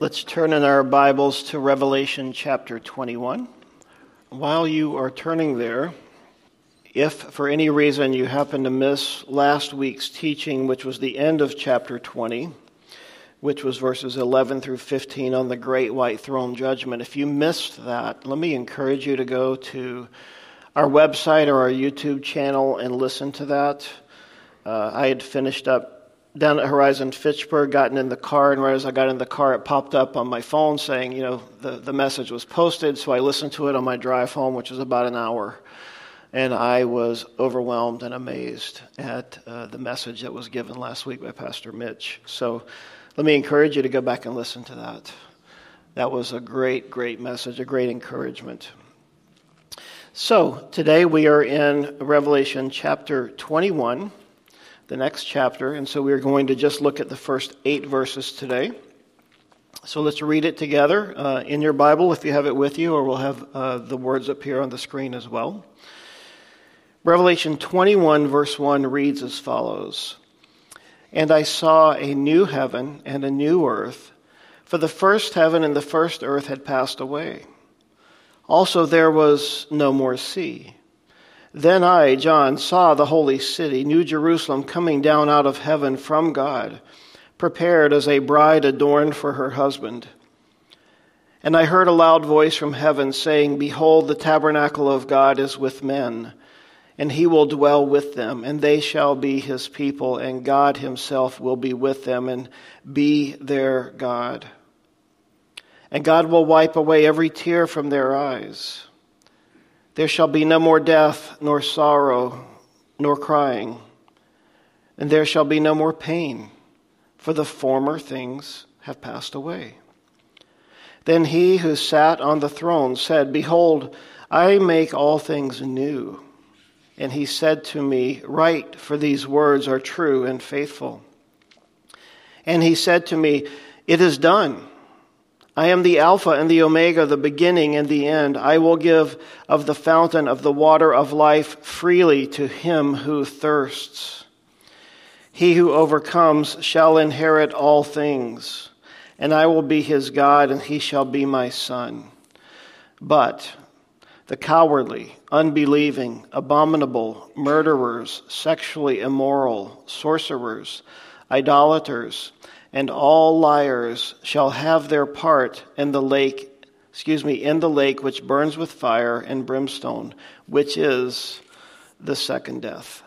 Let's turn in our Bibles to Revelation chapter 21. While you are turning there, if for any reason you happen to miss last week's teaching, which was the end of chapter 20, which was verses 11 through 15 on the great white throne judgment, if you missed that, let me encourage you to go to our website or our YouTube channel and listen to that. Uh, I had finished up down at Horizon Fitchburg, gotten in the car, and right as I got in the car, it popped up on my phone saying, you know, the, the message was posted. So I listened to it on my drive home, which was about an hour. And I was overwhelmed and amazed at uh, the message that was given last week by Pastor Mitch. So let me encourage you to go back and listen to that. That was a great, great message, a great encouragement. So today we are in Revelation chapter 21 the next chapter. And so we're going to just look at the first eight verses today. So let's read it together uh, in your Bible if you have it with you, or we'll have uh, the words appear on the screen as well. Revelation 21, verse 1 reads as follows And I saw a new heaven and a new earth, for the first heaven and the first earth had passed away. Also, there was no more sea. Then I, John, saw the holy city, New Jerusalem, coming down out of heaven from God, prepared as a bride adorned for her husband. And I heard a loud voice from heaven saying, Behold, the tabernacle of God is with men, and he will dwell with them, and they shall be his people, and God himself will be with them and be their God. And God will wipe away every tear from their eyes there shall be no more death, nor sorrow, nor crying, and there shall be no more pain, for the former things have passed away. Then he who sat on the throne said, Behold, I make all things new. And he said to me, Write, for these words are true and faithful. And he said to me, It is done. I am the Alpha and the Omega, the beginning and the end. I will give of the fountain of the water of life freely to him who thirsts. He who overcomes shall inherit all things, and I will be his God, and he shall be my son. But the cowardly, unbelieving, abominable, murderers, sexually immoral, sorcerers, idolaters, and all liars shall have their part in the lake excuse me in the lake which burns with fire and brimstone which is the second death.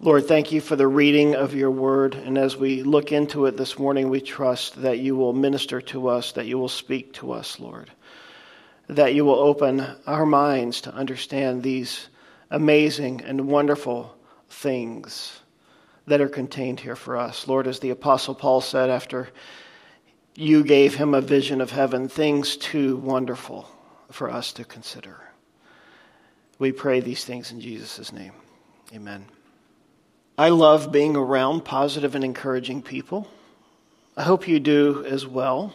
Lord thank you for the reading of your word. And as we look into it this morning we trust that you will minister to us that you will speak to us lord that you will open our minds to understand these amazing and wonderful things that are contained here for us. Lord, as the Apostle Paul said after you gave him a vision of heaven, things too wonderful for us to consider. We pray these things in Jesus' name. Amen. I love being around positive and encouraging people. I hope you do as well.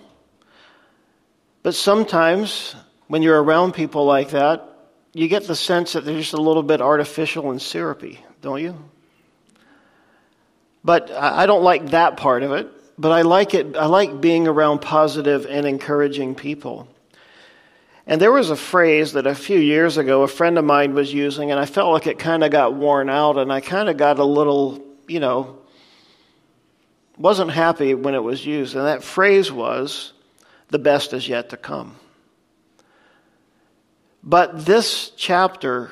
But sometimes when you're around people like that, you get the sense that they're just a little bit artificial and syrupy, don't you? But I don't like that part of it. But I like it. I like being around positive and encouraging people. And there was a phrase that a few years ago a friend of mine was using, and I felt like it kind of got worn out, and I kind of got a little, you know, wasn't happy when it was used. And that phrase was, the best is yet to come. But this chapter,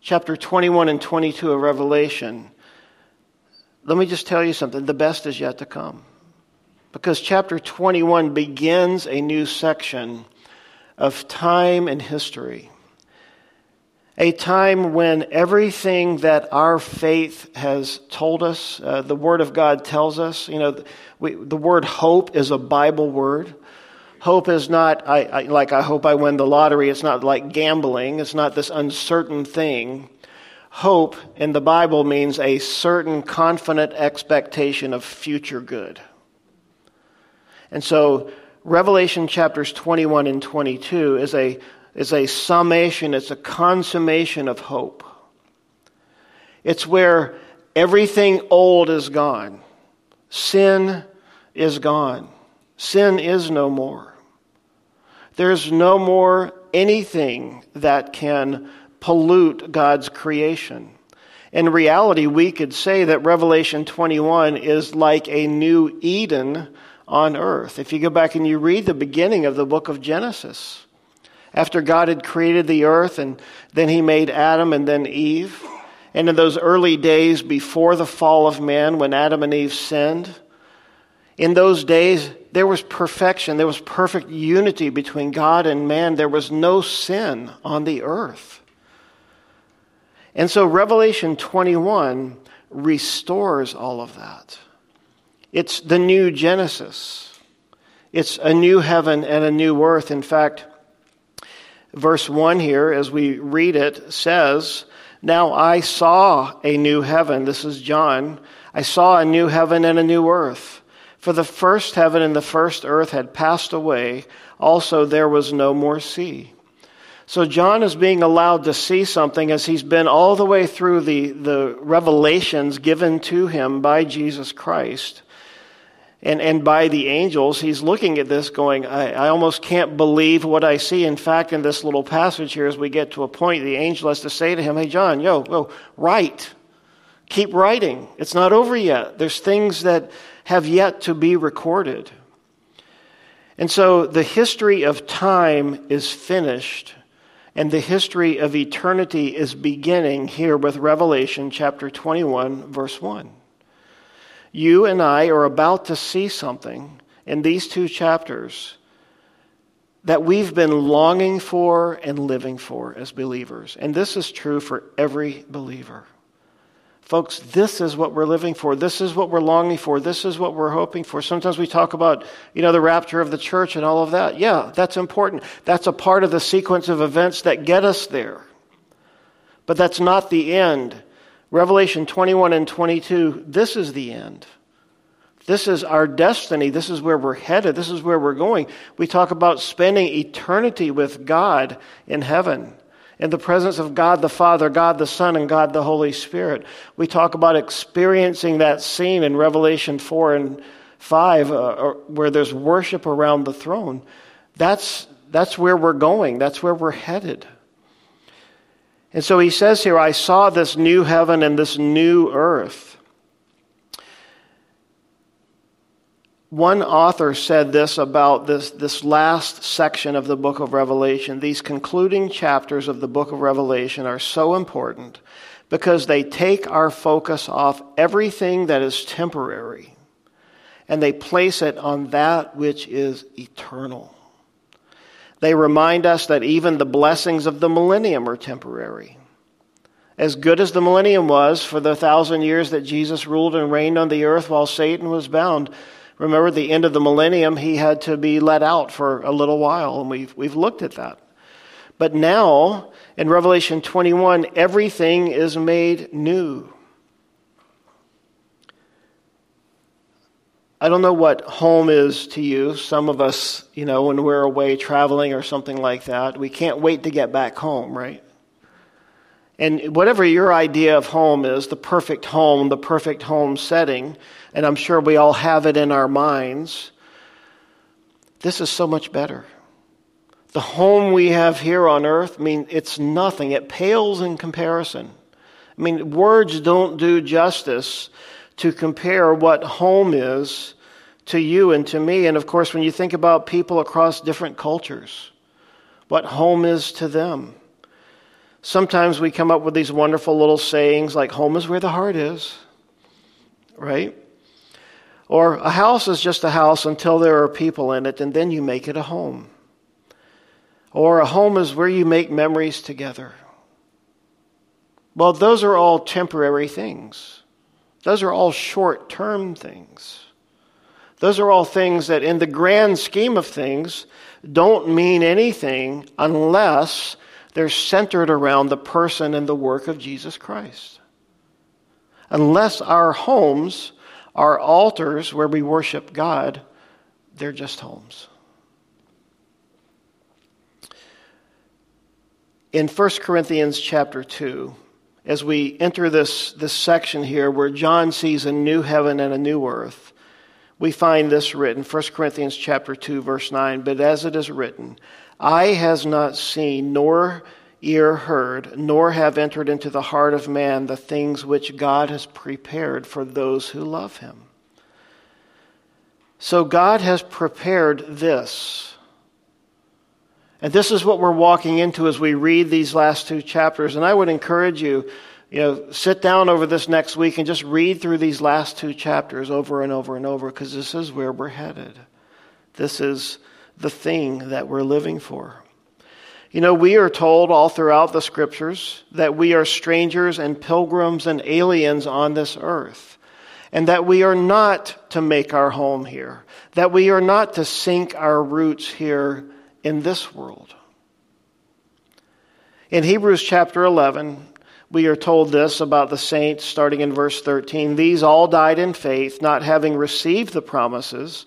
chapter 21 and 22 of Revelation, let me just tell you something the best is yet to come. Because chapter 21 begins a new section of time and history. A time when everything that our faith has told us, uh, the Word of God tells us, you know, we, the word hope is a Bible word. Hope is not I, I, like I hope I win the lottery. It's not like gambling. It's not this uncertain thing. Hope in the Bible means a certain confident expectation of future good. And so, Revelation chapters 21 and 22 is a, is a summation, it's a consummation of hope. It's where everything old is gone, sin is gone, Sin is no more. There's no more anything that can pollute God's creation. In reality, we could say that Revelation 21 is like a new Eden on earth. If you go back and you read the beginning of the book of Genesis, after God had created the earth and then he made Adam and then Eve, and in those early days before the fall of man, when Adam and Eve sinned, in those days there was perfection, there was perfect unity between God and man, there was no sin on the earth. And so Revelation 21 restores all of that. It's the new Genesis. It's a new heaven and a new earth. In fact, verse 1 here, as we read it, says, Now I saw a new heaven. This is John. I saw a new heaven and a new earth. For the first heaven and the first earth had passed away. Also, there was no more sea. So John is being allowed to see something as he's been all the way through the, the revelations given to him by Jesus Christ and, and by the angels, he's looking at this going, I, I almost can't believe what I see. In fact, in this little passage here, as we get to a point, the angel has to say to him, Hey, John, yo, yo, write. Keep writing. It's not over yet. There's things that have yet to be recorded. And so the history of time is finished, and the history of eternity is beginning here with Revelation chapter 21, verse 1. You and I are about to see something in these two chapters that we've been longing for and living for as believers. And this is true for every believer. Folks, this is what we're living for. This is what we're longing for. This is what we're hoping for. Sometimes we talk about, you know, the rapture of the church and all of that. Yeah, that's important. That's a part of the sequence of events that get us there. But that's not the end. Revelation 21 and 22, this is the end. This is our destiny. This is where we're headed. This is where we're going. We talk about spending eternity with God in heaven, in the presence of God the Father, God the Son, and God the Holy Spirit. We talk about experiencing that scene in Revelation 4 and 5 uh, where there's worship around the throne. That's, that's where we're going, that's where we're headed. And so he says here, I saw this new heaven and this new earth. One author said this about this, this last section of the book of Revelation. These concluding chapters of the book of Revelation are so important because they take our focus off everything that is temporary and they place it on that which is eternal. They remind us that even the blessings of the millennium are temporary. As good as the millennium was for the thousand years that Jesus ruled and reigned on the earth while Satan was bound, remember the end of the millennium, he had to be let out for a little while, and we've, we've looked at that. But now, in Revelation 21, everything is made new. I don't know what home is to you. Some of us, you know, when we're away traveling or something like that, we can't wait to get back home, right? And whatever your idea of home is, the perfect home, the perfect home setting, and I'm sure we all have it in our minds, this is so much better. The home we have here on earth, I mean, it's nothing. It pales in comparison. I mean, words don't do justice to compare what home is to you and to me. And of course, when you think about people across different cultures, what home is to them. Sometimes we come up with these wonderful little sayings like, home is where the heart is, right? Or a house is just a house until there are people in it, and then you make it a home. Or a home is where you make memories together. Well, those are all temporary things. Those are all short term things. Those are all things that, in the grand scheme of things, don't mean anything unless they're centered around the person and the work of Jesus Christ. Unless our homes are altars where we worship God, they're just homes. In 1 Corinthians chapter 2, as we enter this, this section here where John sees a new heaven and a new earth, we find this written 1 Corinthians chapter 2 verse 9 but as it is written eye has not seen nor ear heard nor have entered into the heart of man the things which God has prepared for those who love him. So God has prepared this. And this is what we're walking into as we read these last two chapters. And I would encourage you you know, sit down over this next week and just read through these last two chapters over and over and over because this is where we're headed. This is the thing that we're living for. You know, we are told all throughout the scriptures that we are strangers and pilgrims and aliens on this earth, and that we are not to make our home here, that we are not to sink our roots here in this world. In Hebrews chapter 11, we are told this about the saints starting in verse 13. These all died in faith, not having received the promises,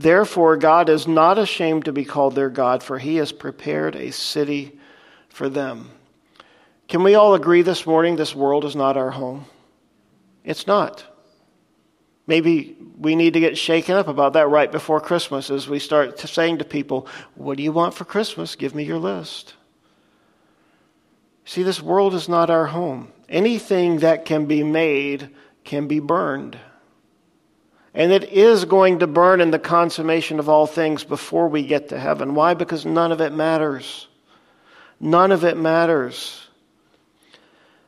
Therefore, God is not ashamed to be called their God, for he has prepared a city for them. Can we all agree this morning this world is not our home? It's not. Maybe we need to get shaken up about that right before Christmas as we start saying to people, What do you want for Christmas? Give me your list. See, this world is not our home. Anything that can be made can be burned. And it is going to burn in the consummation of all things before we get to heaven. Why? Because none of it matters. None of it matters.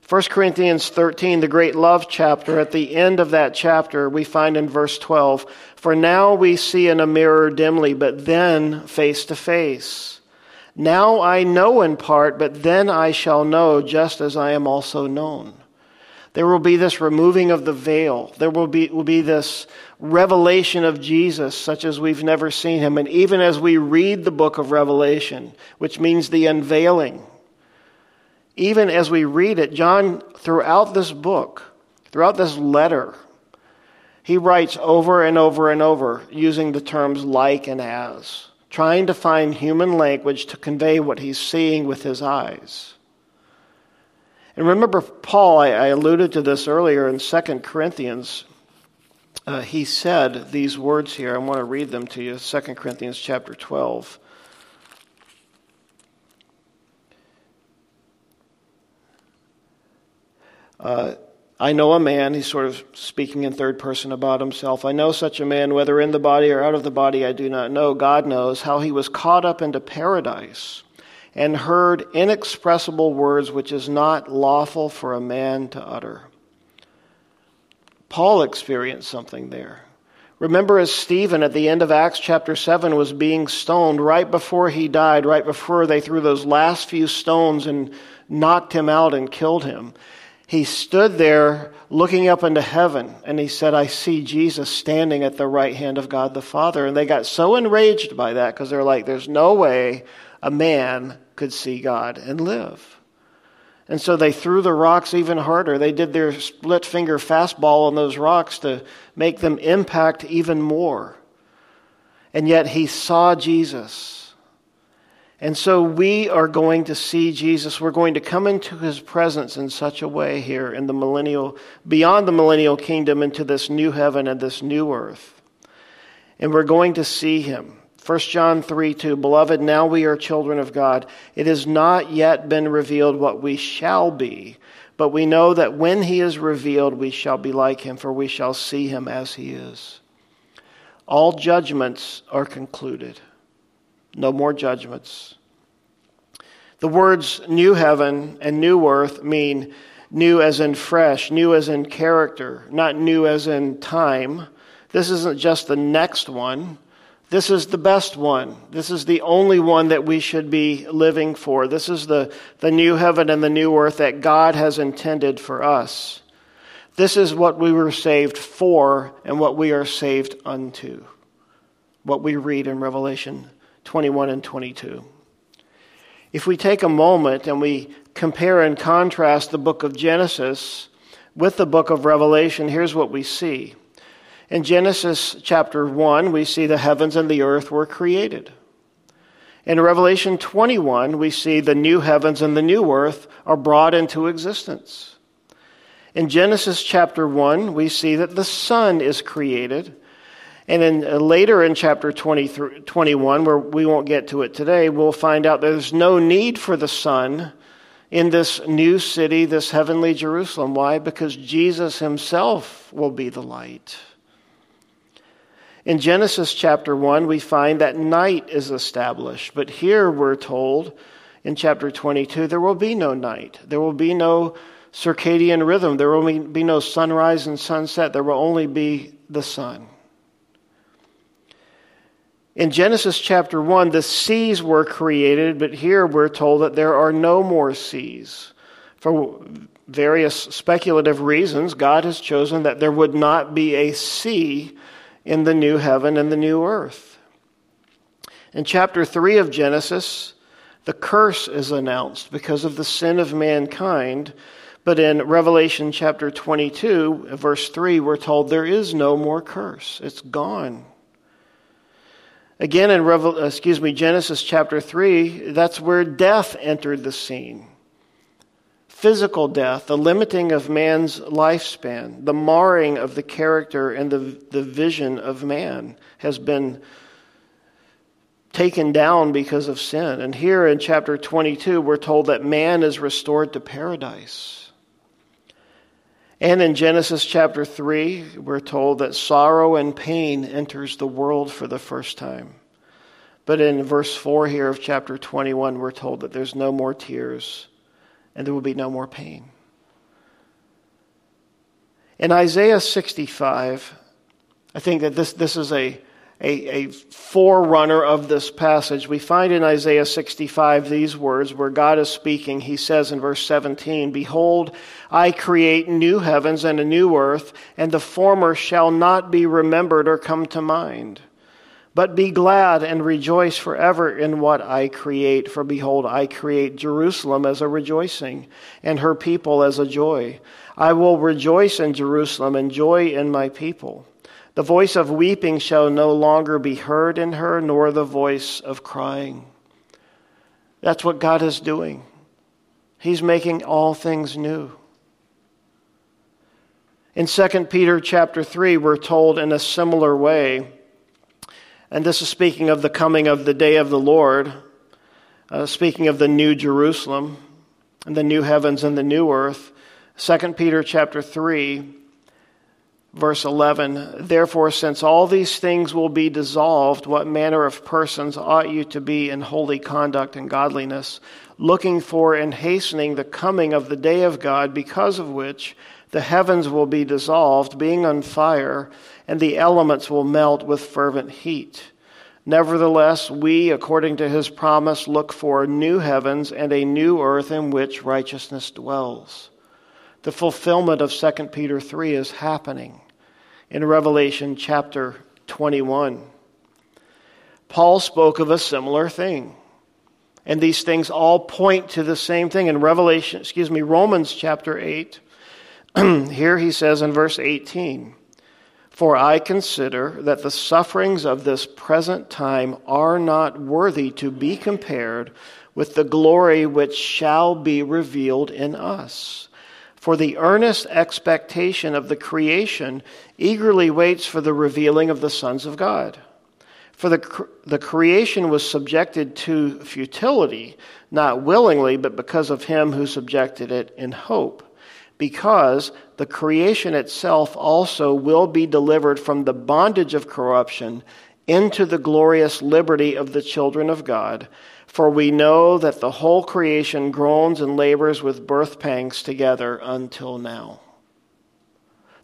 1 Corinthians 13, the great love chapter, at the end of that chapter, we find in verse 12, For now we see in a mirror dimly, but then face to face. Now I know in part, but then I shall know just as I am also known. There will be this removing of the veil. There will be, will be this revelation of Jesus such as we've never seen him. And even as we read the book of Revelation, which means the unveiling, even as we read it, John, throughout this book, throughout this letter, he writes over and over and over using the terms like and as, trying to find human language to convey what he's seeing with his eyes. And remember, Paul, I, alluded to this earlier in 2 Corinthians. Uh, he said these words here. I want to read them to you 2 Corinthians chapter 12. Uh, I know a man, he's sort of speaking in third person about himself. I know such a man, whether in the body or out of the body, I do not know. God knows how he was caught up into paradise and heard inexpressible words which is not lawful for a man to utter. Paul experienced something there. Remember, as Stephen at the end of Acts chapter 7 was being stoned right before he died, right before they threw those last few stones and knocked him out and killed him he stood there looking up into heaven and he said, I see Jesus standing at the right hand of God the Father. And they got so enraged by that because they're like, there's no way a man could see God and live. And so they threw the rocks even harder. They did their split finger fastball on those rocks to make them impact even more. And yet he saw Jesus and so we are going to see Jesus. We're going to come into his presence in such a way here in the millennial, beyond the millennial kingdom, into this new heaven and this new earth. And we're going to see him. 1 John 3 2, Beloved, now we are children of God. It has not yet been revealed what we shall be, but we know that when he is revealed, we shall be like him, for we shall see him as he is. All judgments are concluded. No more judgments. The words new heaven and new earth mean new as in fresh, new as in character, not new as in time. This isn't just the next one. This is the best one. This is the only one that we should be living for. This is the, the new heaven and the new earth that God has intended for us. This is what we were saved for and what we are saved unto. What we read in Revelation 21 and 22. If we take a moment and we compare and contrast the book of Genesis with the book of Revelation, here's what we see. In Genesis chapter 1, we see the heavens and the earth were created. In Revelation 21, we see the new heavens and the new earth are brought into existence. In Genesis chapter 1, we see that the sun is created. And in, uh, later in chapter 21, where we won't get to it today, we'll find out there's no need for the sun in this new city, this heavenly Jerusalem. Why? Because Jesus himself will be the light. In Genesis chapter 1, we find that night is established. But here we're told in chapter 22 there will be no night. There will be no circadian rhythm. There will be no sunrise and sunset. There will only be the sun. In Genesis chapter 1, the seas were created, but here we're told that there are no more seas. For various speculative reasons, God has chosen that there would not be a sea in the new heaven and the new earth. In chapter 3 of Genesis, the curse is announced because of the sin of mankind. But in Revelation chapter 22, verse 3, we're told there is no more curse. It's gone. Again, in Revel- excuse me, Genesis chapter 3, that's where death entered the scene physical death, the limiting of man's lifespan, the marring of the character and the, the vision of man has been taken down because of sin. And here in chapter 22, we're told that man is restored to paradise. And in Genesis chapter 3, we're told that sorrow and pain enters the world for the first time. But in verse 4 here of chapter 21, we're told that there's no more tears and there will be no more pain. In Isaiah 65, I think that this, this is a, a, a forerunner of this passage. We find in Isaiah 65 these words where God is speaking. He says in verse 17, Behold, I create new heavens and a new earth, and the former shall not be remembered or come to mind. But be glad and rejoice forever in what I create. For behold, I create Jerusalem as a rejoicing, and her people as a joy. I will rejoice in Jerusalem and joy in my people. The voice of weeping shall no longer be heard in her, nor the voice of crying. That's what God is doing. He's making all things new. In 2 Peter chapter 3, we're told in a similar way and this is speaking of the coming of the day of the Lord, uh, speaking of the new Jerusalem and the new heavens and the new earth. 2 Peter chapter 3 verse 11 Therefore since all these things will be dissolved what manner of persons ought you to be in holy conduct and godliness looking for and hastening the coming of the day of God because of which the heavens will be dissolved being on fire and the elements will melt with fervent heat. Nevertheless, we, according to his promise, look for new heavens and a new earth in which righteousness dwells. The fulfillment of 2 Peter 3 is happening in Revelation chapter 21. Paul spoke of a similar thing. And these things all point to the same thing. In Revelation, excuse me, Romans chapter 8, here he says in verse 18, for I consider that the sufferings of this present time are not worthy to be compared with the glory which shall be revealed in us. For the earnest expectation of the creation eagerly waits for the revealing of the sons of God. For the, the creation was subjected to futility, not willingly, but because of him who subjected it in hope because the creation itself also will be delivered from the bondage of corruption into the glorious liberty of the children of God. For we know that the whole creation groans and labors with birth pangs together until now.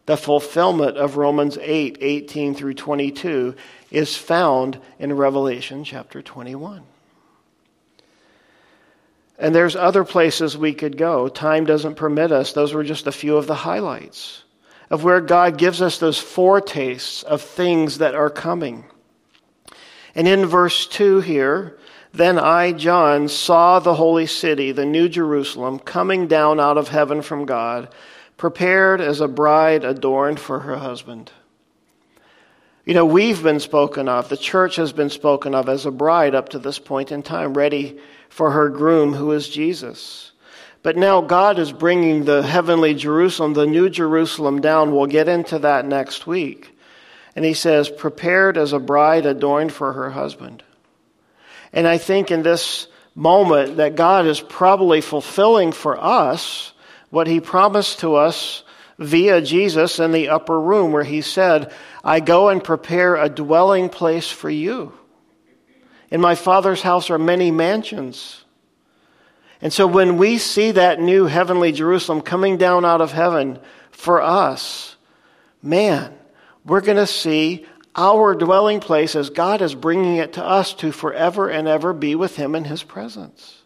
The fulfillment of Romans 8 18 through 22 is found in Revelation chapter 21. And there's other places we could go. Time doesn't permit us. Those were just a few of the highlights of where God gives us those foretastes of things that are coming. And in verse 2 here, then I, John, saw the holy city, the new Jerusalem, coming down out of heaven from God, prepared as a bride adorned for her husband. You know, we've been spoken of, the church has been spoken of as a bride up to this point in time, ready for her groom, who is Jesus. But now God is bringing the heavenly Jerusalem, the new Jerusalem, down. We'll get into that next week. And he says, prepared as a bride adorned for her husband. And I think in this moment that God is probably fulfilling for us what he promised to us via Jesus in the upper room, where he said, I go and prepare a dwelling place for you. In my Father's house are many mansions. And so when we see that new heavenly Jerusalem coming down out of heaven for us, man, we're going to see our dwelling place as God is bringing it to us to forever and ever be with Him in His presence.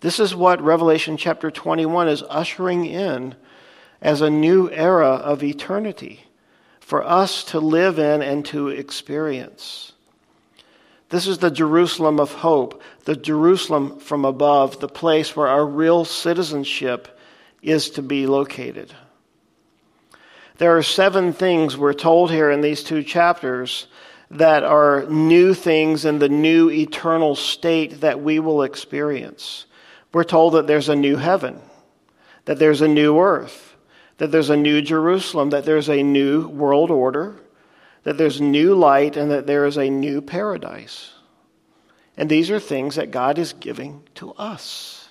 This is what Revelation chapter 21 is ushering in as a new era of eternity for us to live in and to experience. This is the Jerusalem of hope, the Jerusalem from above, the place where our real citizenship is to be located. There are seven things we're told here in these two chapters that are new things in the new eternal state that we will experience. We're told that there's a new heaven, that there's a new earth, that there's a new Jerusalem, that there's a new world order, that there's new light, and that there is a new paradise. And these are things that God is giving to us.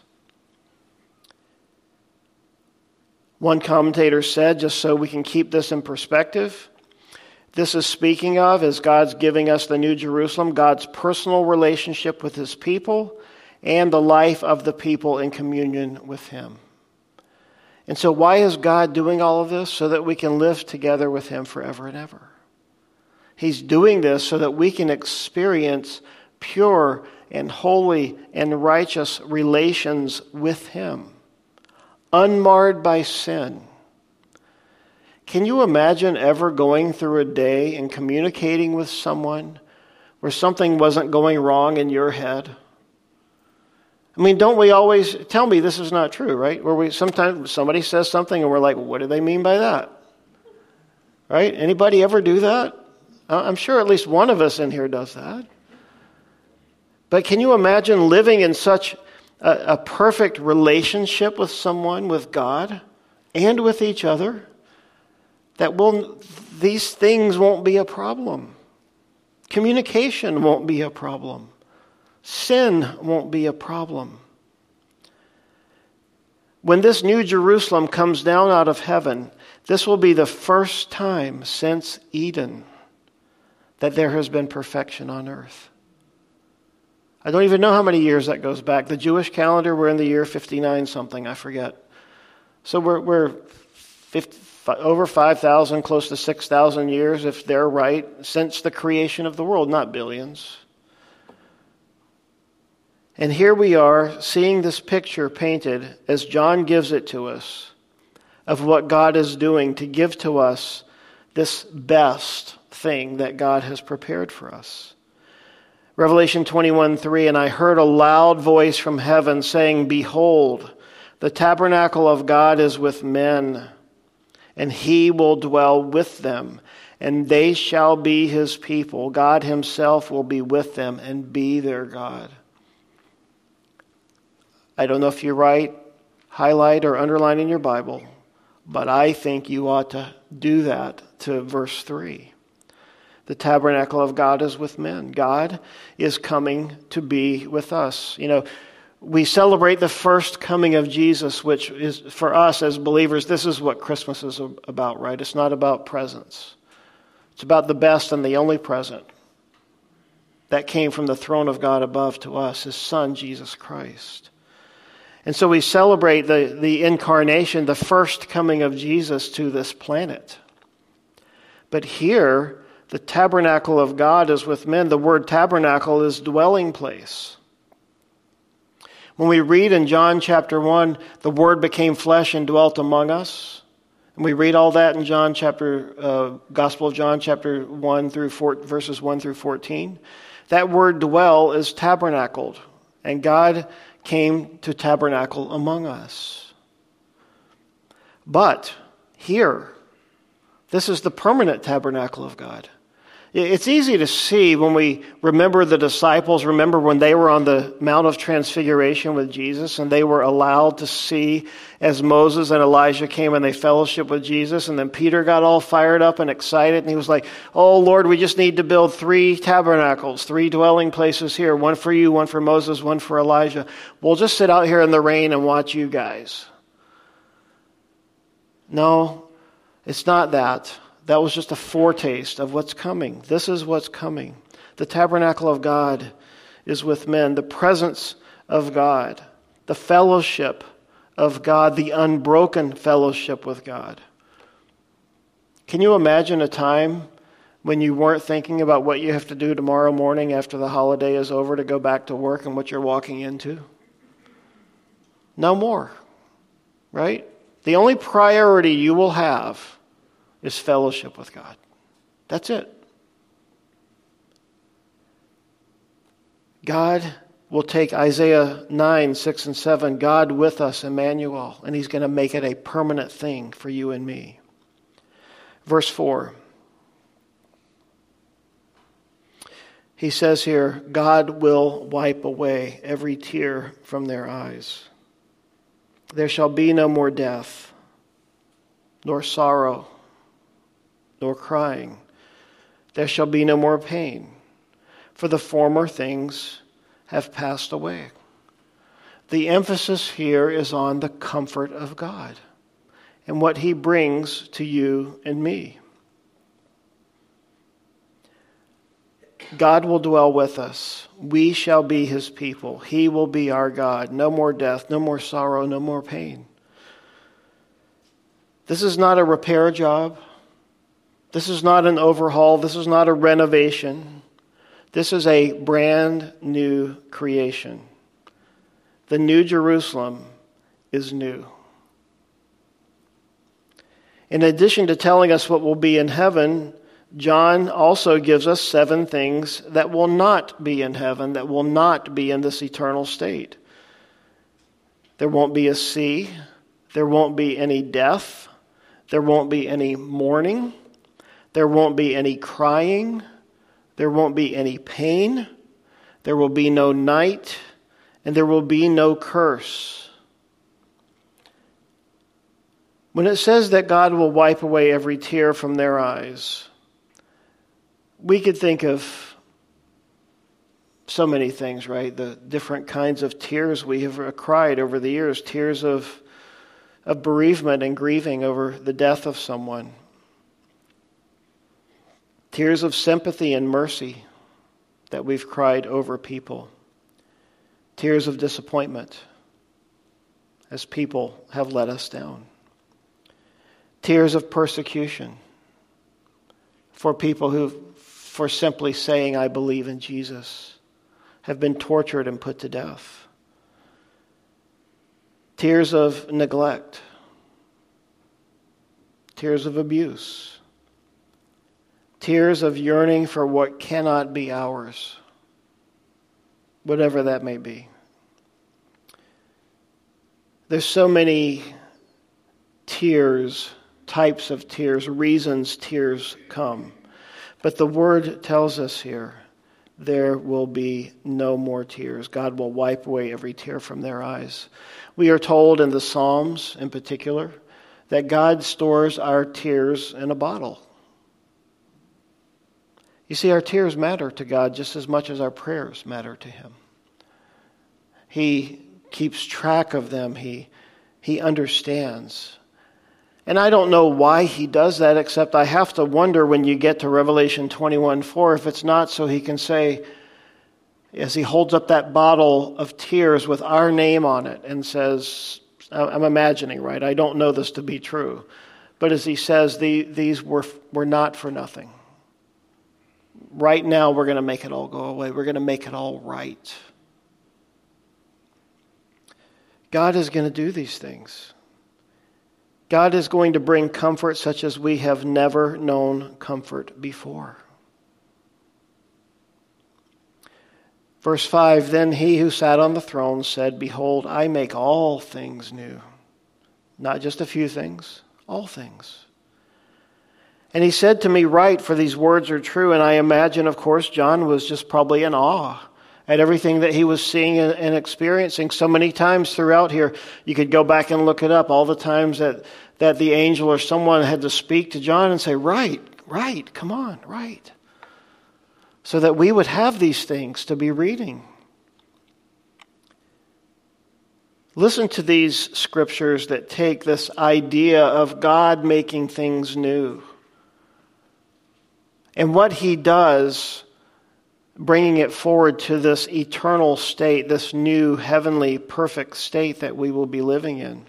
One commentator said, just so we can keep this in perspective, this is speaking of, as God's giving us the New Jerusalem, God's personal relationship with his people and the life of the people in communion with him. And so, why is God doing all of this? So that we can live together with him forever and ever. He's doing this so that we can experience pure and holy and righteous relations with him unmarred by sin. Can you imagine ever going through a day and communicating with someone where something wasn't going wrong in your head? I mean, don't we always tell me this is not true, right? Where we sometimes somebody says something and we're like, what do they mean by that? Right? Anybody ever do that? I'm sure at least one of us in here does that. But can you imagine living in such a, a perfect relationship with someone, with God, and with each other, that will, these things won't be a problem. Communication won't be a problem. Sin won't be a problem. When this new Jerusalem comes down out of heaven, this will be the first time since Eden that there has been perfection on earth. I don't even know how many years that goes back. The Jewish calendar, we're in the year 59 something, I forget. So we're, we're 50, over 5,000, close to 6,000 years, if they're right, since the creation of the world, not billions. And here we are seeing this picture painted as John gives it to us of what God is doing to give to us this best thing that God has prepared for us. Revelation 21 3, and I heard a loud voice from heaven saying, Behold, the tabernacle of God is with men, and he will dwell with them, and they shall be his people. God himself will be with them and be their God. I don't know if you write, highlight, or underline in your Bible, but I think you ought to do that to verse 3. The tabernacle of God is with men. God is coming to be with us. You know, we celebrate the first coming of Jesus, which is for us as believers, this is what Christmas is about, right? It's not about presents. It's about the best and the only present that came from the throne of God above to us, his son, Jesus Christ. And so we celebrate the, the incarnation, the first coming of Jesus to this planet. But here, the tabernacle of God is with men. The word tabernacle is dwelling place. When we read in John chapter 1, the Word became flesh and dwelt among us. And we read all that in John chapter, uh, Gospel of John chapter 1 through 4, verses 1 through 14. That word dwell is tabernacled, and God came to tabernacle among us. But here, this is the permanent tabernacle of God. It's easy to see when we remember the disciples, remember when they were on the Mount of Transfiguration with Jesus and they were allowed to see as Moses and Elijah came and they fellowship with Jesus. And then Peter got all fired up and excited and he was like, Oh Lord, we just need to build three tabernacles, three dwelling places here one for you, one for Moses, one for Elijah. We'll just sit out here in the rain and watch you guys. No, it's not that. That was just a foretaste of what's coming. This is what's coming. The tabernacle of God is with men, the presence of God, the fellowship of God, the unbroken fellowship with God. Can you imagine a time when you weren't thinking about what you have to do tomorrow morning after the holiday is over to go back to work and what you're walking into? No more, right? The only priority you will have is fellowship with God. That's it. God will take Isaiah 9, 6, and 7, God with us, Emmanuel, and He's going to make it a permanent thing for you and me. Verse 4. He says here, God will wipe away every tear from their eyes. There shall be no more death, nor sorrow nor crying. There shall be no more pain, for the former things have passed away. The emphasis here is on the comfort of God and what He brings to you and me. God will dwell with us. We shall be His people. He will be our God. No more death, no more sorrow, no more pain. This is not a repair job. This is not an overhaul. This is not a renovation. This is a brand new creation. The new Jerusalem is new. In addition to telling us what will be in heaven, John also gives us seven things that will not be in heaven, that will not be in this eternal state. There won't be a sea. There won't be any death. There won't be any mourning. There won't be any crying. There won't be any pain. There will be no night. And there will be no curse. When it says that God will wipe away every tear from their eyes, we could think of so many things, right? The different kinds of tears we have cried over the years tears of, of bereavement and grieving over the death of someone, tears of sympathy and mercy that we've cried over people, tears of disappointment as people have let us down, tears of persecution for people who, for simply saying, I believe in Jesus, have been tortured and put to death, tears of neglect, tears of abuse tears of yearning for what cannot be ours, whatever that may be. There's so many tears, types of tears, reasons tears come. But the word tells us here there will be no more tears. God will wipe away every tear from their eyes. We are told in the Psalms, in particular, that God stores our tears in a bottle. You see, our tears matter to God just as much as our prayers matter to Him. He keeps track of them, He, he understands. And I don't know why He does that, except I have to wonder when you get to Revelation 21 4 if it's not so He can say, as He holds up that bottle of tears with our name on it and says, I'm imagining, right? I don't know this to be true. But as He says, the, these were, were not for nothing right now we're going to make it all go away. We're going to make it all right. God is going to do these things. God is going to bring comfort such as we have never known comfort before. Verse 5 Then he who sat on the throne said, Behold, I make all things new. Not just a few things, all things. And he said to me, Write, for these words are true. And I imagine, of course, John was just probably in awe at everything that he was seeing and experiencing so many times throughout here. You could go back and look it up, all the times that, that the angel or someone had to speak to John and say, Write, write, come on, write so that we would have these things to be reading. Listen to these scriptures that take this idea of God making things new and what He does, bringing it forward to this eternal state, this new heavenly perfect state that we will be living in.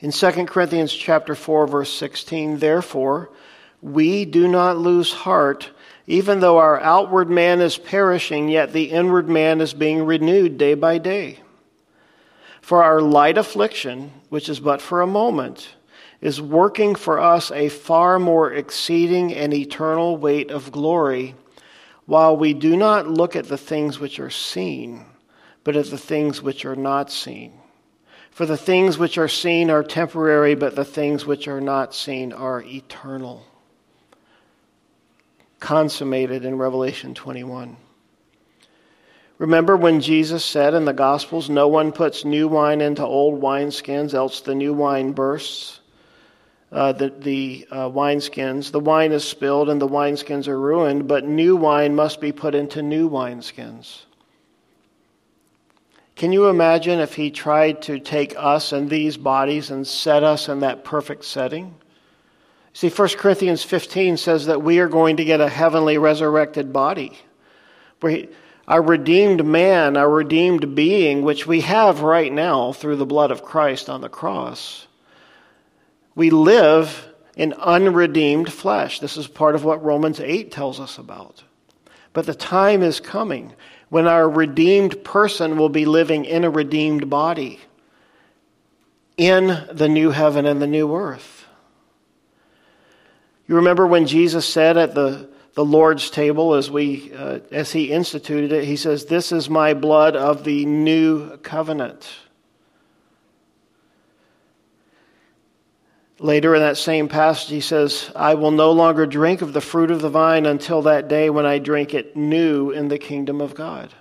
In 2 Corinthians chapter 4 verse 16, therefore, we do not lose heart even though our outward man is perishing, yet the inward man is being renewed day by day. For our light affliction, which is but for a moment, is working for us a far more exceeding and eternal weight of glory, while we do not look at the things which are seen, but at the things which are not seen. For the things which are seen are temporary, but the things which are not seen are eternal consummated in Revelation 21. Remember when Jesus said in the Gospels, No one puts new wine into old wineskins, else the new wine bursts. Uh, the the uh, wineskins, the wine is spilled and the wineskins are ruined, but new wine must be put into new wineskins. Can you imagine if he tried to take us and these bodies and set us in that perfect setting? See, 1 Corinthians 15 says that we are going to get a heavenly resurrected body. Our redeemed man, our redeemed being, which we have right now through the blood of Christ on the cross, we live in unredeemed flesh. This is part of what Romans 8 tells us about. But the time is coming when our redeemed person will be living in a redeemed body in the new heaven and the new earth. You remember when Jesus said at the, the Lord's table as, we, uh, as he instituted it, he says, This is my blood of the new covenant. Later in that same passage, he says, I will no longer drink of the fruit of the vine until that day when I drink it new in the kingdom of God.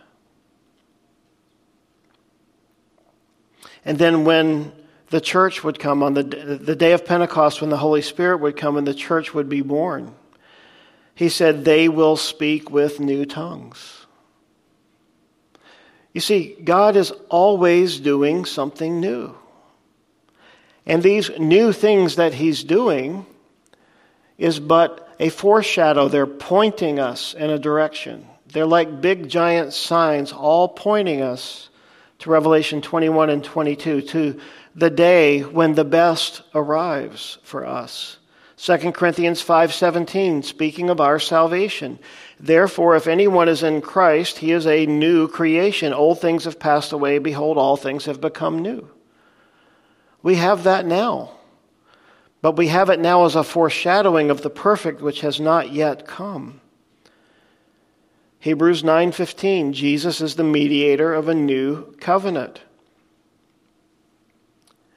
And then when the church would come on the, the day of Pentecost when the Holy Spirit would come and the church would be born. He said, They will speak with new tongues. You see, God is always doing something new. And these new things that He's doing is but a foreshadow. They're pointing us in a direction. They're like big giant signs, all pointing us to Revelation 21 and 22, to the day when the best arrives for us. 2 Corinthians 5:17 speaking of our salvation. Therefore if anyone is in Christ, he is a new creation. Old things have passed away, behold all things have become new. We have that now. But we have it now as a foreshadowing of the perfect which has not yet come. Hebrews 9:15 Jesus is the mediator of a new covenant.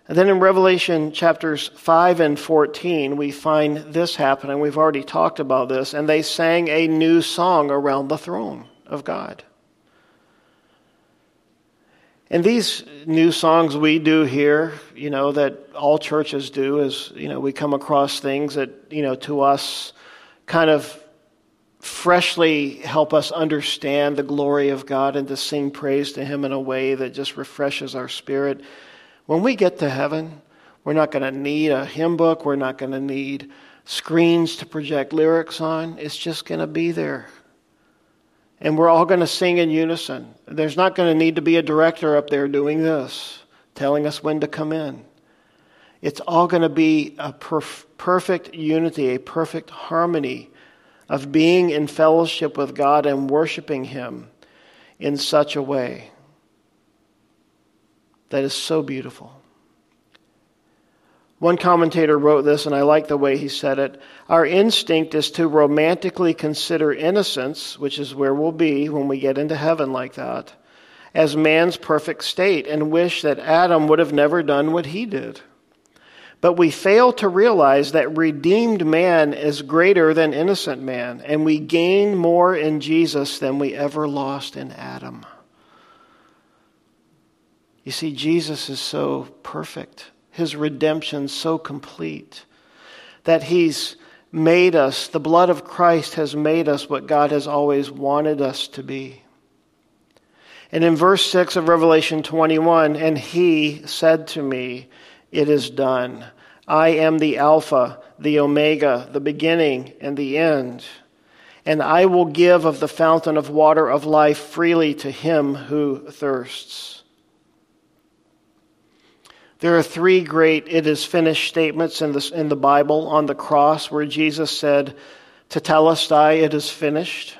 And then in Revelation chapters 5 and 14, we find this happening. We've already talked about this. And they sang a new song around the throne of God. And these new songs we do here, you know, that all churches do, is, you know, we come across things that, you know, to us kind of freshly help us understand the glory of God and to sing praise to Him in a way that just refreshes our spirit. When we get to heaven, we're not going to need a hymn book. We're not going to need screens to project lyrics on. It's just going to be there. And we're all going to sing in unison. There's not going to need to be a director up there doing this, telling us when to come in. It's all going to be a perf- perfect unity, a perfect harmony of being in fellowship with God and worshiping Him in such a way that is so beautiful. One commentator wrote this, and I like the way he said it. Our instinct is to romantically consider innocence, which is where we'll be when we get into heaven like that, as man's perfect state and wish that Adam would have never done what he did. But we fail to realize that redeemed man is greater than innocent man, and we gain more in Jesus than we ever lost in Adam. You see, Jesus is so perfect his redemption so complete that he's made us, the blood of Christ has made us what God has always wanted us to be. And in verse 6 of Revelation 21, and he said to me, It is done. I am the Alpha, the Omega, the beginning and the end. And I will give of the fountain of water of life freely to him who thirsts. There are three great it is finished statements in, this, in the Bible on the cross where Jesus said, "To tell us, Tetelestai, it is finished.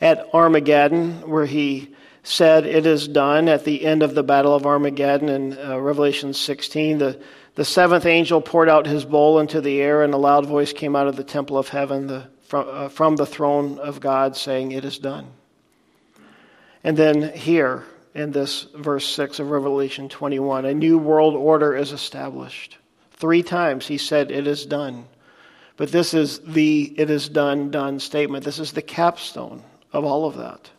At Armageddon, where he said, It is done, at the end of the Battle of Armageddon in uh, Revelation 16, the, the seventh angel poured out his bowl into the air, and a loud voice came out of the temple of heaven the, from, uh, from the throne of God, saying, It is done. And then here, in this verse 6 of Revelation 21. A new world order is established. Three times he said, It is done. But this is the it is done, done statement. This is the capstone of all of that.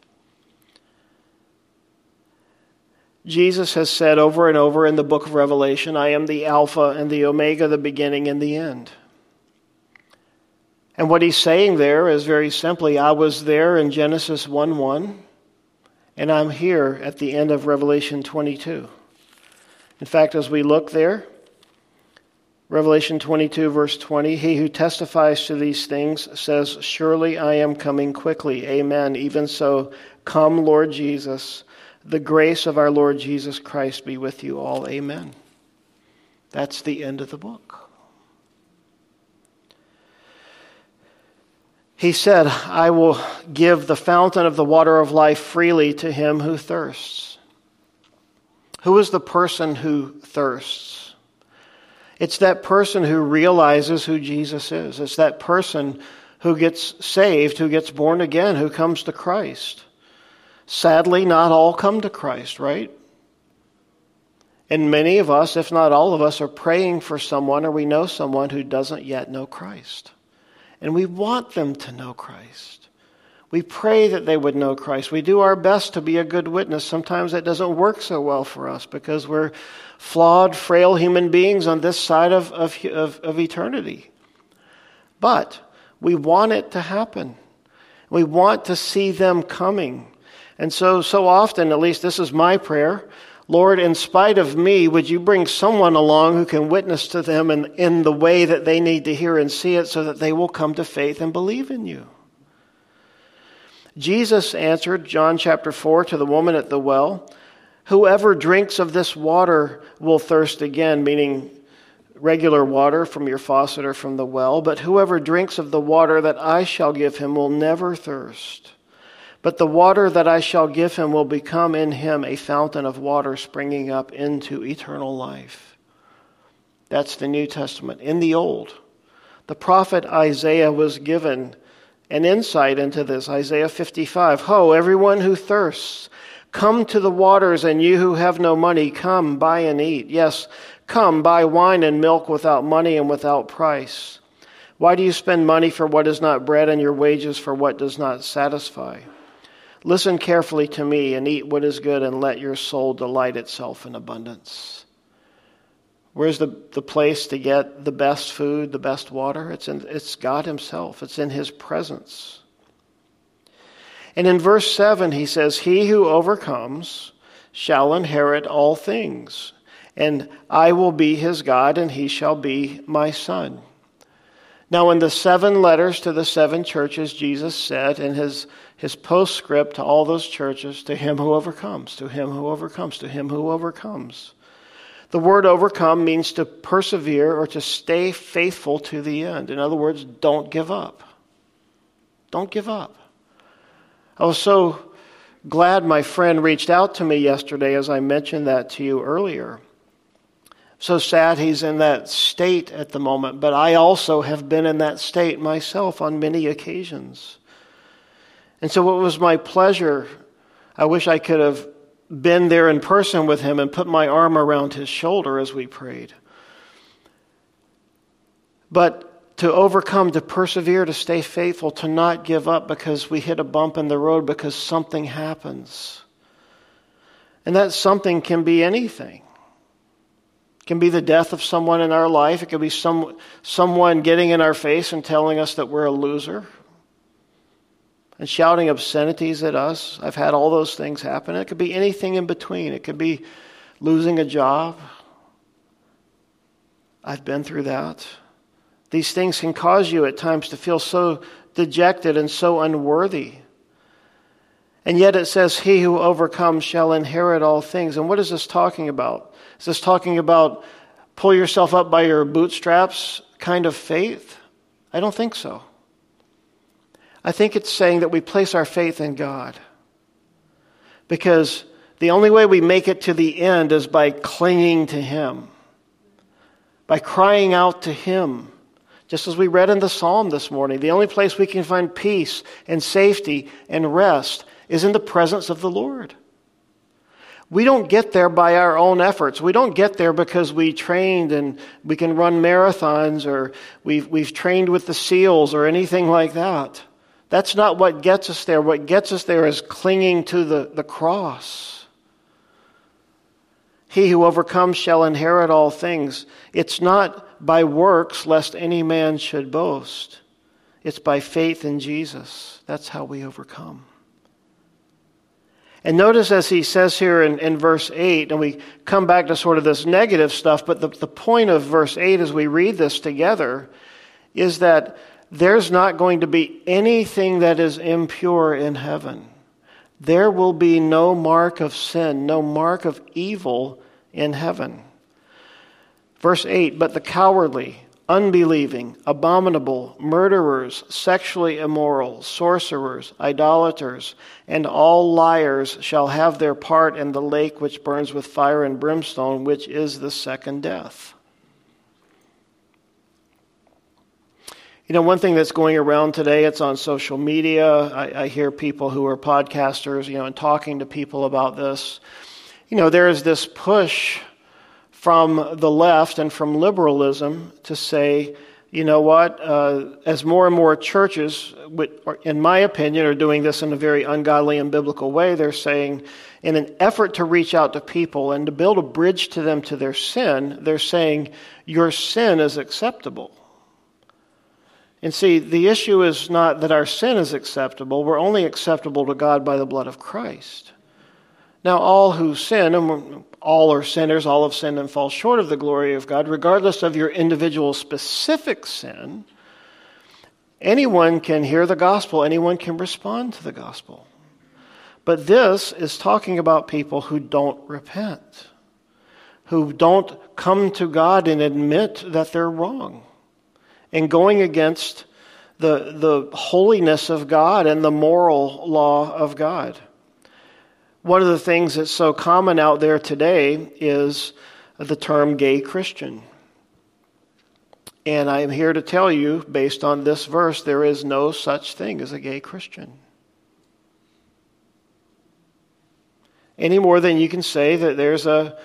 Jesus has said over and over in the book of Revelation, I am the Alpha and the Omega, the beginning and the end. And what he's saying there is very simply, I was there in Genesis 1 1. And I'm here at the end of Revelation 22. In fact, as we look there, Revelation 22, verse 20, he who testifies to these things says, Surely I am coming quickly. Amen. Even so, come, Lord Jesus. The grace of our Lord Jesus Christ be with you all. Amen. That's the end of the book. He said, I will give the fountain of the water of life freely to him who thirsts. Who is the person who thirsts? It's that person who realizes who Jesus is. It's that person who gets saved, who gets born again, who comes to Christ. Sadly, not all come to Christ, right? And many of us, if not all of us, are praying for someone or we know someone who doesn't yet know Christ. And we want them to know Christ. We pray that they would know Christ. We do our best to be a good witness. Sometimes that doesn't work so well for us because we're flawed, frail human beings on this side of, of, of, of eternity. But we want it to happen. We want to see them coming. And so, so often, at least this is my prayer, Lord, in spite of me, would you bring someone along who can witness to them in, in the way that they need to hear and see it so that they will come to faith and believe in you? Jesus answered, John chapter 4, to the woman at the well Whoever drinks of this water will thirst again, meaning regular water from your faucet or from the well, but whoever drinks of the water that I shall give him will never thirst. But the water that I shall give him will become in him a fountain of water springing up into eternal life. That's the New Testament. In the Old, the prophet Isaiah was given an insight into this. Isaiah 55 Ho, everyone who thirsts, come to the waters, and you who have no money, come, buy and eat. Yes, come, buy wine and milk without money and without price. Why do you spend money for what is not bread and your wages for what does not satisfy? Listen carefully to me and eat what is good, and let your soul delight itself in abundance. Where's the, the place to get the best food, the best water? It's, in, it's God Himself, it's in His presence. And in verse 7, he says, He who overcomes shall inherit all things, and I will be his God, and he shall be my son. Now, in the seven letters to the seven churches, Jesus said in his, his postscript to all those churches, to him who overcomes, to him who overcomes, to him who overcomes. The word overcome means to persevere or to stay faithful to the end. In other words, don't give up. Don't give up. I was so glad my friend reached out to me yesterday as I mentioned that to you earlier so sad he's in that state at the moment, but I also have been in that state myself on many occasions. And so it was my pleasure. I wish I could have been there in person with him and put my arm around his shoulder as we prayed. But to overcome, to persevere, to stay faithful, to not give up because we hit a bump in the road because something happens. And that something can be anything. It can be the death of someone in our life. It can be some, someone getting in our face and telling us that we're a loser and shouting obscenities at us. I've had all those things happen. It could be anything in between. It could be losing a job. I've been through that. These things can cause you at times to feel so dejected and so unworthy. And yet it says, He who overcomes shall inherit all things. And what is this talking about? Is this talking about pull yourself up by your bootstraps kind of faith? I don't think so. I think it's saying that we place our faith in God. Because the only way we make it to the end is by clinging to Him, by crying out to Him. Just as we read in the psalm this morning, the only place we can find peace and safety and rest is in the presence of the Lord. We don't get there by our own efforts. We don't get there because we trained and we can run marathons or we've, we've trained with the SEALs or anything like that. That's not what gets us there. What gets us there is clinging to the, the cross. He who overcomes shall inherit all things. It's not by works, lest any man should boast. It's by faith in Jesus. That's how we overcome. And notice as he says here in, in verse 8, and we come back to sort of this negative stuff, but the, the point of verse 8 as we read this together is that there's not going to be anything that is impure in heaven. There will be no mark of sin, no mark of evil in heaven. Verse 8, but the cowardly, unbelieving, abominable, murderers, sexually immoral, sorcerers, idolaters, and all liars shall have their part in the lake which burns with fire and brimstone, which is the second death. You know, one thing that's going around today, it's on social media. I, I hear people who are podcasters, you know, and talking to people about this. You know, there is this push from the left and from liberalism to say, you know what, uh, as more and more churches, in my opinion, are doing this in a very ungodly and biblical way, they're saying, in an effort to reach out to people and to build a bridge to them to their sin, they're saying, your sin is acceptable. And see, the issue is not that our sin is acceptable, we're only acceptable to God by the blood of Christ. Now, all who sin, and all are sinners, all have sinned and fall short of the glory of God, regardless of your individual specific sin, anyone can hear the gospel, anyone can respond to the gospel. But this is talking about people who don't repent, who don't come to God and admit that they're wrong, and going against the, the holiness of God and the moral law of God. One of the things that's so common out there today is the term gay Christian. And I am here to tell you, based on this verse, there is no such thing as a gay Christian. Any more than you can say that there's a,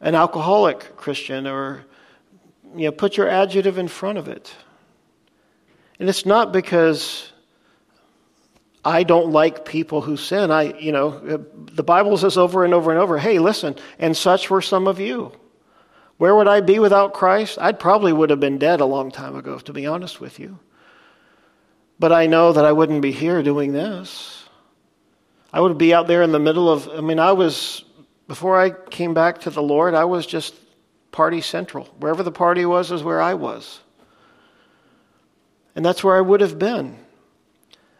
an alcoholic Christian or, you know, put your adjective in front of it. And it's not because I don't like people who sin. I, you know, the Bible says over and over and over, hey, listen, and such were some of you. Where would I be without Christ? I probably would have been dead a long time ago, to be honest with you. But I know that I wouldn't be here doing this. I would be out there in the middle of, I mean, I was, before I came back to the Lord, I was just party central. Wherever the party was, is where I was. And that's where I would have been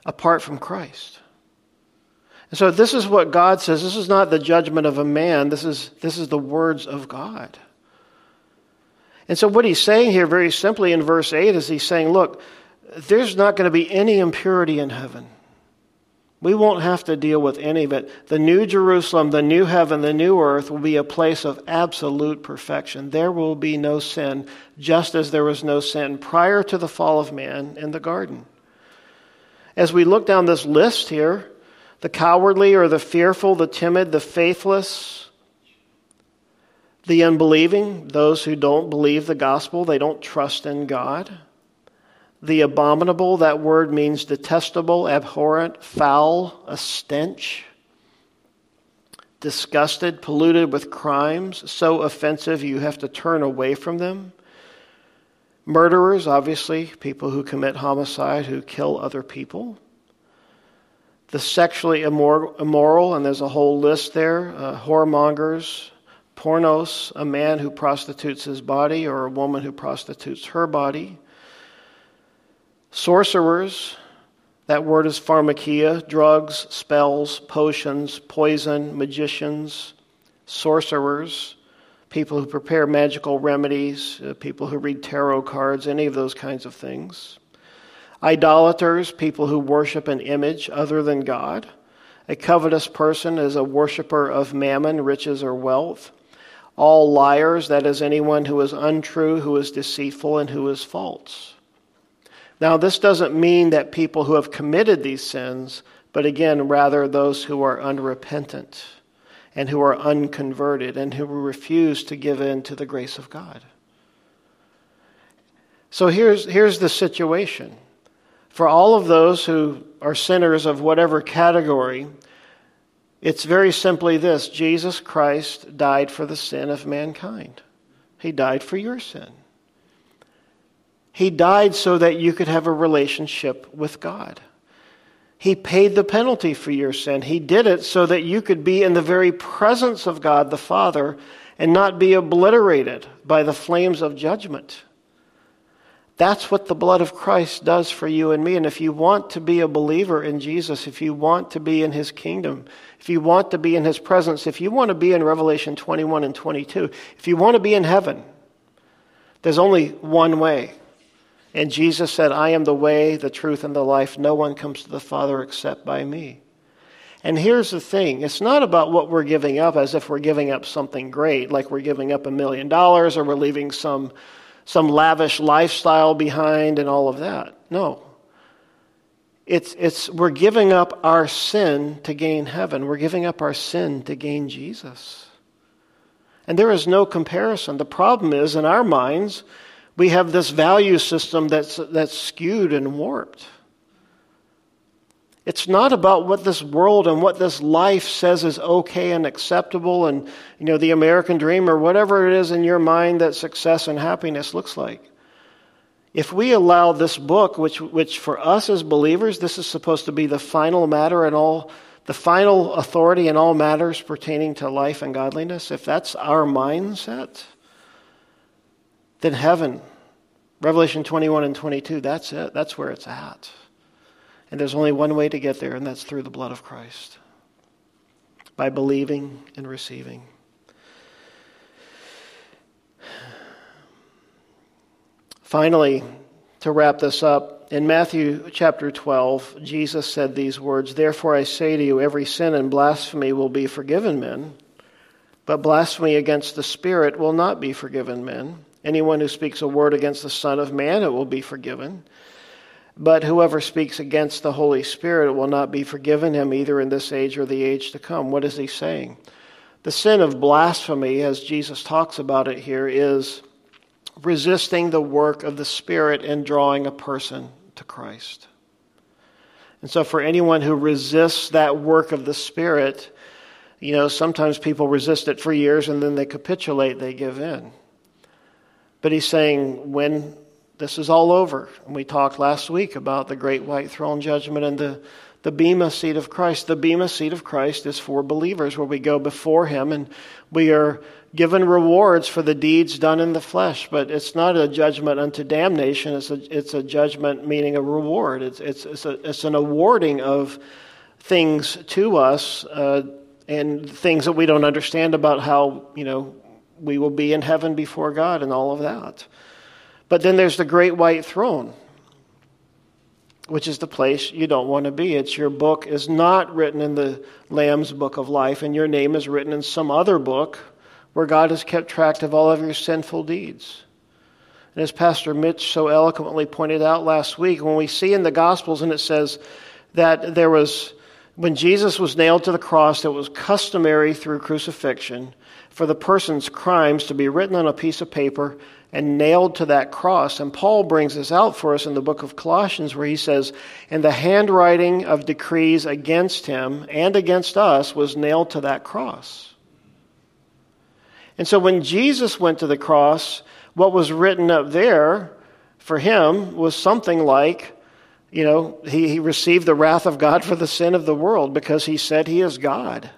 apart from Christ. And so this is what God says. This is not the judgment of a man. This is, this is the words of God. And so what he's saying here very simply in verse 8 is he's saying, look, there's not going to be any impurity in heaven. We won't have to deal with any of it. The new Jerusalem, the new heaven, the new earth will be a place of absolute perfection. There will be no sin, just as there was no sin prior to the fall of man in the garden. As we look down this list here, the cowardly or the fearful, the timid, the faithless, the unbelieving, those who don't believe the gospel, they don't trust in God. The abominable, that word means detestable, abhorrent, foul, a stench. Disgusted, polluted with crimes, so offensive you have to turn away from them. Murderers, obviously, people who commit homicide, who kill other people. The sexually immoral, and there's a whole list there uh, whoremongers, pornos, a man who prostitutes his body or a woman who prostitutes her body. Sorcerers, that word is pharmakeia, drugs, spells, potions, poison, magicians, sorcerers, people who prepare magical remedies, uh, people who read tarot cards, any of those kinds of things. Idolaters, people who worship an image other than God. A covetous person is a worshiper of mammon, riches, or wealth. All liars, that is, anyone who is untrue, who is deceitful, and who is false. Now, this doesn't mean that people who have committed these sins, but again, rather those who are unrepentant and who are unconverted and who refuse to give in to the grace of God. So here's, here's the situation. For all of those who are sinners of whatever category, it's very simply this Jesus Christ died for the sin of mankind. He died for your sin. He died so that you could have a relationship with God. He paid the penalty for your sin. He did it so that you could be in the very presence of God the Father and not be obliterated by the flames of judgment. That's what the blood of Christ does for you and me. And if you want to be a believer in Jesus, if you want to be in his kingdom, if you want to be in his presence, if you want to be in Revelation 21 and 22, if you want to be in heaven, there's only one way. And Jesus said, I am the way, the truth, and the life. No one comes to the Father except by me. And here's the thing it's not about what we're giving up as if we're giving up something great, like we're giving up a million dollars or we're leaving some, some lavish lifestyle behind and all of that. No. It's, it's, we're giving up our sin to gain heaven. We're giving up our sin to gain Jesus. And there is no comparison. The problem is, in our minds, we have this value system that's, that's skewed and warped. It's not about what this world and what this life says is okay and acceptable and, you know, the American dream or whatever it is in your mind that success and happiness looks like. If we allow this book, which, which for us as believers, this is supposed to be the final matter and all, the final authority in all matters pertaining to life and godliness, if that's our mindset, then heaven, Revelation 21 and 22, that's it. That's where it's at. And there's only one way to get there, and that's through the blood of Christ by believing and receiving. Finally, to wrap this up, in Matthew chapter 12, Jesus said these words Therefore I say to you, every sin and blasphemy will be forgiven men, but blasphemy against the Spirit will not be forgiven men. Anyone who speaks a word against the Son of Man, it will be forgiven. But whoever speaks against the Holy Spirit, it will not be forgiven him either in this age or the age to come. What is he saying? The sin of blasphemy, as Jesus talks about it here, is resisting the work of the Spirit in drawing a person to Christ. And so, for anyone who resists that work of the Spirit, you know, sometimes people resist it for years and then they capitulate, they give in. But he's saying, when this is all over, and we talked last week about the great white throne judgment and the, the Bema seat of Christ. The Bema seat of Christ is for believers, where we go before him and we are given rewards for the deeds done in the flesh. But it's not a judgment unto damnation, it's a, it's a judgment meaning a reward. It's, it's, it's, a, it's an awarding of things to us. Uh, and things that we don't understand about how, you know, we will be in heaven before God and all of that. But then there's the great white throne. which is the place you don't want to be. It's your book is not written in the Lamb's book of life, and your name is written in some other book where God has kept track of all of your sinful deeds. And as Pastor Mitch so eloquently pointed out last week, when we see in the Gospels and it says that there was, when Jesus was nailed to the cross, it was customary through crucifixion for the person's crimes to be written on a piece of paper and nailed to that cross. And Paul brings this out for us in the book of Colossians, where he says, And the handwriting of decrees against him and against us was nailed to that cross. And so when Jesus went to the cross, what was written up there for him was something like, you know, he, he received the wrath of God for the sin of the world because he said he is God.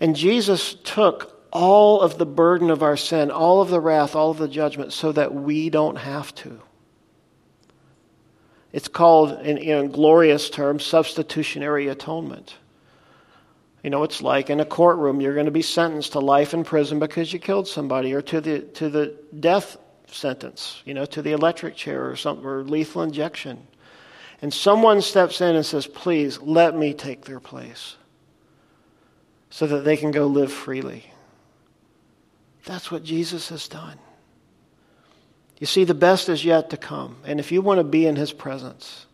And Jesus took all of the burden of our sin, all of the wrath, all of the judgment, so that we don't have to. It's called, in, in glorious terms, substitutionary atonement. You know, it's like in a courtroom, you're going to be sentenced to life in prison because you killed somebody, or to the to the death sentence, you know, to the electric chair or something, or lethal injection. And someone steps in and says, "Please let me take their place." so that they can go live freely. That's what Jesus has done. You see, the best is yet to come. And if you want to be in his presence,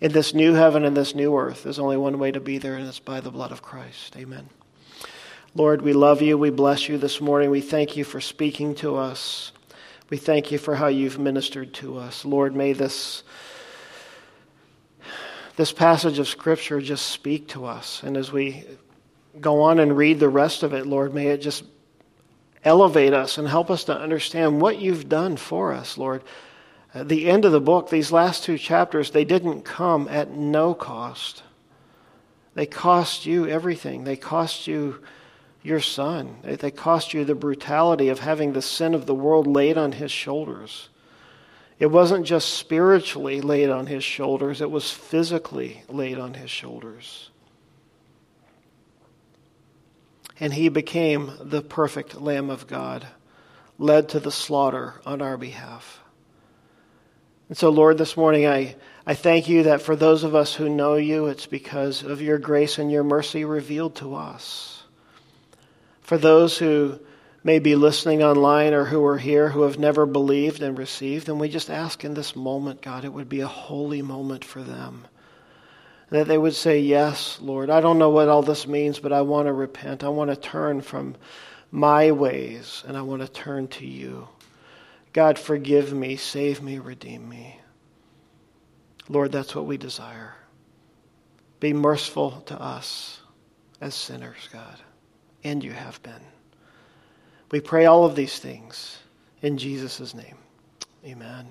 in this new heaven and this new earth, there's only one way to be there, and it's by the blood of Christ. Amen. Lord, we love you. We bless you this morning. We thank you for speaking to us. We thank you for how you've ministered to us. Lord, may this this passage of scripture just speak to us. And as we go on and read the rest of it, Lord, may it just elevate us and help us to understand what you've done for us, Lord. At the end of the book, these last two chapters, they didn't come at no cost. They cost you everything. They cost you your son. They cost you the brutality of having the sin of the world laid on his shoulders. It wasn't just spiritually laid on his shoulders, it was physically laid on his shoulders and he became the perfect Lamb of God, led to the slaughter on our behalf. And so, Lord, this morning I, I thank you that for those of us who know you, it's because of your grace and your mercy revealed to us. For those who may be listening online or who are here who have never believed and received, and we just ask in this moment, God, it would be a holy moment for them that they would say, Yes, Lord, I don't know what all this means, but I want to repent. I want to turn from my ways, and I want to turn to you. God, forgive me, save me, redeem me. Lord, that's what we desire. Be merciful to us as sinners, God, and you have been. We pray all of these things in Jesus' name. Amen.